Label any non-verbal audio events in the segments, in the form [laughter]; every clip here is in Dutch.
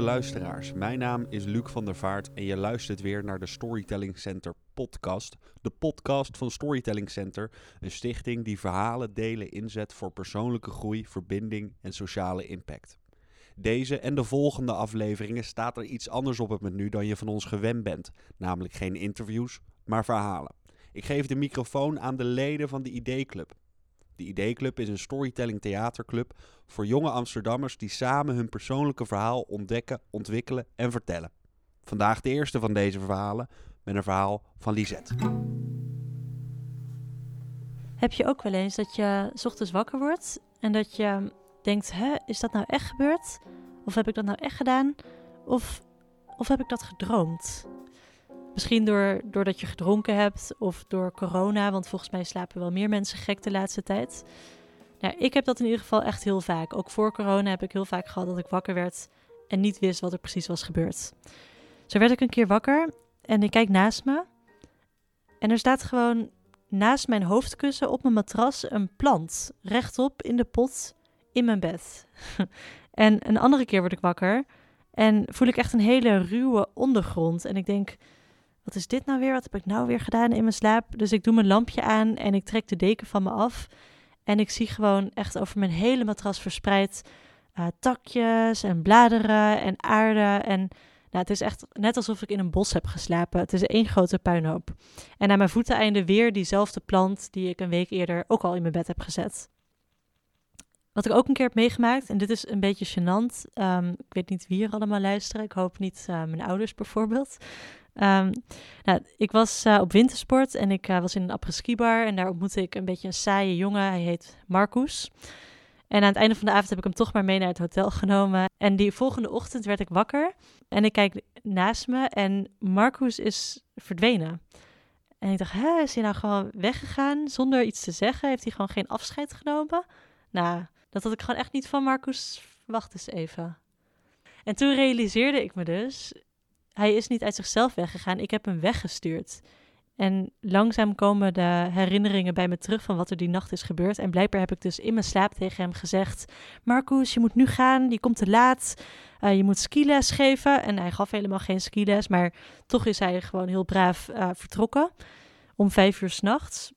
luisteraars. Mijn naam is Luc van der Vaart en je luistert weer naar de Storytelling Center podcast. De podcast van Storytelling Center, een stichting die verhalen delen inzet voor persoonlijke groei, verbinding en sociale impact. Deze en de volgende afleveringen staat er iets anders op het menu dan je van ons gewend bent, namelijk geen interviews, maar verhalen. Ik geef de microfoon aan de leden van de ID-club. De ID-club is een storytelling theaterclub voor jonge Amsterdammers die samen hun persoonlijke verhaal ontdekken, ontwikkelen en vertellen. Vandaag de eerste van deze verhalen met een verhaal van Lisette. Heb je ook wel eens dat je 's ochtends wakker wordt en dat je denkt: hè, is dat nou echt gebeurd? Of heb ik dat nou echt gedaan? Of, of heb ik dat gedroomd? Misschien door, doordat je gedronken hebt of door corona, want volgens mij slapen wel meer mensen gek de laatste tijd. Nou, ik heb dat in ieder geval echt heel vaak. Ook voor corona heb ik heel vaak gehad dat ik wakker werd en niet wist wat er precies was gebeurd. Zo werd ik een keer wakker en ik kijk naast me. En er staat gewoon naast mijn hoofdkussen op mijn matras een plant, rechtop in de pot in mijn bed. [laughs] en een andere keer word ik wakker en voel ik echt een hele ruwe ondergrond. En ik denk, wat is dit nou weer? Wat heb ik nou weer gedaan in mijn slaap? Dus ik doe mijn lampje aan en ik trek de deken van me af. En ik zie gewoon echt over mijn hele matras verspreid uh, takjes en bladeren en aarde. En nou, het is echt net alsof ik in een bos heb geslapen. Het is één grote puinhoop. En aan mijn voeteneinde weer diezelfde plant die ik een week eerder ook al in mijn bed heb gezet. Wat ik ook een keer heb meegemaakt, en dit is een beetje gênant. Um, ik weet niet wie er allemaal luisteren. Ik hoop niet uh, mijn ouders bijvoorbeeld. Um, nou, ik was uh, op wintersport en ik uh, was in een après bar en daar ontmoette ik een beetje een saaie jongen. Hij heet Marcus. En aan het einde van de avond heb ik hem toch maar mee naar het hotel [laughs] genomen. En die volgende ochtend werd ik wakker en ik kijk naast me en Marcus is verdwenen. En ik dacht, hè, is hij nou gewoon weggegaan zonder iets te zeggen? Heeft hij gewoon geen afscheid genomen? Nou, dat had ik gewoon echt niet van Marcus. Wacht eens even. En toen realiseerde ik me dus, hij is niet uit zichzelf weggegaan. Ik heb hem weggestuurd. En langzaam komen de herinneringen bij me terug van wat er die nacht is gebeurd. En blijkbaar heb ik dus in mijn slaap tegen hem gezegd: Marcus, je moet nu gaan, je komt te laat. Uh, je moet skiles geven. En hij gaf helemaal geen skiles, maar toch is hij gewoon heel braaf uh, vertrokken. Om vijf uur s'nachts.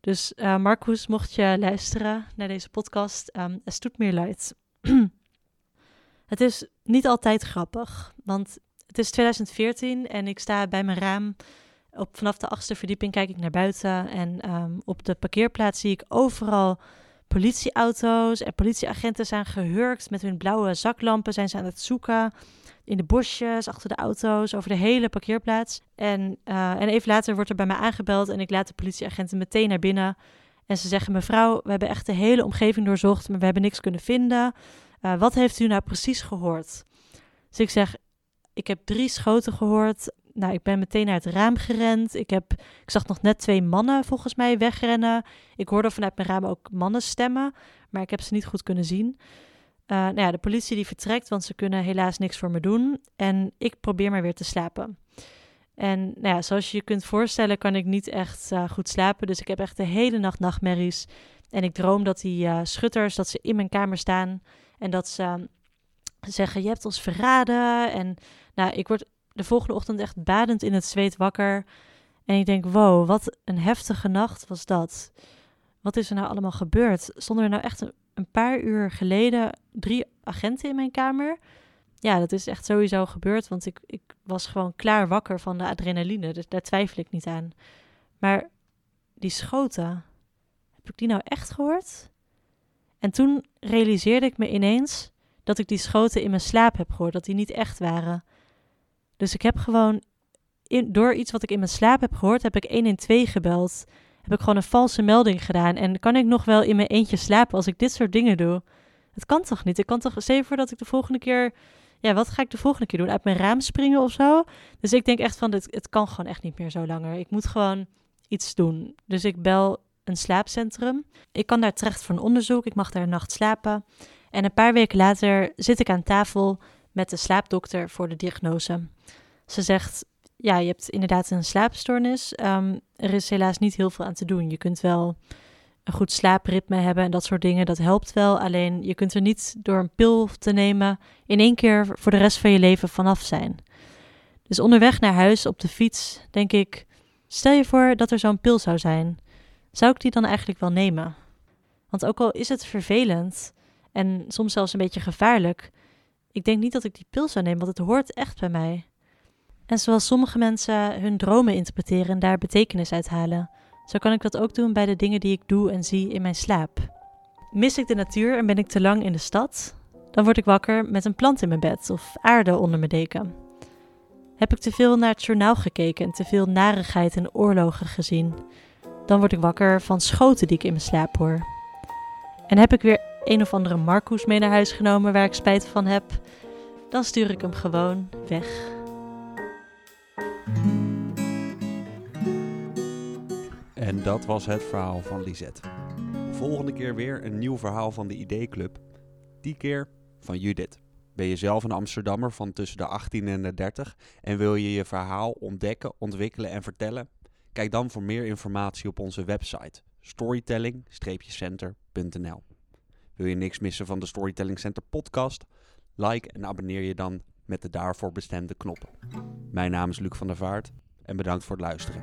Dus uh, Marcus, mocht je luisteren naar deze podcast, um, het doet meer leid. [clears throat] het is niet altijd grappig, want het is 2014 en ik sta bij mijn raam. Op, vanaf de achtste verdieping kijk ik naar buiten. En um, op de parkeerplaats zie ik overal politieauto's. En politieagenten zijn gehurkt met hun blauwe zaklampen. Zijn ze aan het zoeken in de bosjes, achter de auto's, over de hele parkeerplaats. En, uh, en even later wordt er bij mij aangebeld en ik laat de politieagenten meteen naar binnen. En ze zeggen: Mevrouw, we hebben echt de hele omgeving doorzocht, maar we hebben niks kunnen vinden. Uh, wat heeft u nou precies gehoord? Dus ik zeg: ik heb drie schoten gehoord. Nou, ik ben meteen naar het raam gerend. Ik, heb, ik zag nog net twee mannen volgens mij wegrennen. Ik hoorde vanuit mijn raam ook mannen stemmen, maar ik heb ze niet goed kunnen zien. Uh, nou ja, de politie die vertrekt, want ze kunnen helaas niks voor me doen. En ik probeer maar weer te slapen. En nou ja, zoals je je kunt voorstellen, kan ik niet echt uh, goed slapen. Dus ik heb echt de hele nacht nachtmerries. En ik droom dat die uh, schutters, dat ze in mijn kamer staan. En dat ze zeggen, je hebt ons verraden. En nou, ik word de volgende ochtend echt badend in het zweet wakker. En ik denk, wow, wat een heftige nacht was dat. Wat is er nou allemaal gebeurd? Stonden er nou echt een, paar uur geleden drie agenten in mijn kamer? Ja, dat is echt sowieso gebeurd, want ik, ik was gewoon klaar wakker van de adrenaline. Dus daar twijfel ik niet aan. Maar die schoten, heb ik die nou echt gehoord? En toen realiseerde ik me ineens dat ik die schoten in mijn slaap heb gehoord, dat die niet echt waren. Dus ik heb gewoon, door iets wat ik in mijn slaap heb gehoord, heb ik 112 gebeld. Heb ik gewoon een valse melding gedaan. En kan ik nog wel in mijn eentje slapen als ik dit soort dingen doe? Het kan toch niet? Ik kan toch, zeker voor dat ik de volgende keer, ja, wat ga ik de volgende keer doen? Uit mijn raam springen of zo? Dus ik denk echt van, dit, het kan gewoon echt niet meer zo langer. Ik moet gewoon iets doen. Dus ik bel een slaapcentrum. Ik kan daar terecht voor een onderzoek. Ik mag daar nacht slapen. En een paar weken later zit ik aan tafel met de slaapdokter voor de diagnose. Ze zegt: Ja, je hebt inderdaad een slaapstoornis. Um, er is helaas niet heel veel aan te doen. Je kunt wel een goed slaapritme hebben en dat soort dingen. Dat helpt wel. Alleen je kunt er niet door een pil te nemen in één keer voor de rest van je leven vanaf zijn. Dus onderweg naar huis op de fiets denk ik: stel je voor dat er zo'n pil zou zijn. Zou ik die dan eigenlijk wel nemen? Want ook al is het vervelend en soms zelfs een beetje gevaarlijk, ik denk niet dat ik die pil zou nemen, want het hoort echt bij mij. En zoals sommige mensen hun dromen interpreteren en daar betekenis uit halen, zo kan ik dat ook doen bij de dingen die ik doe en zie in mijn slaap. Mis ik de natuur en ben ik te lang in de stad, dan word ik wakker met een plant in mijn bed of aarde onder mijn deken. Heb ik te veel naar het journaal gekeken en te veel narigheid en oorlogen gezien, dan word ik wakker van schoten die ik in mijn slaap hoor. En heb ik weer een of andere Marcus mee naar huis genomen waar ik spijt van heb, dan stuur ik hem gewoon weg. En dat was het verhaal van Lisette. Volgende keer weer een nieuw verhaal van de ID-club. Die keer van Judith. Ben je zelf een Amsterdammer van tussen de 18 en de 30 en wil je je verhaal ontdekken, ontwikkelen en vertellen? Kijk dan voor meer informatie op onze website storytelling-center.nl. Wil je niks missen van de Storytelling Center podcast? Like en abonneer je dan met de daarvoor bestemde knoppen. Mijn naam is Luc van der Vaart en bedankt voor het luisteren.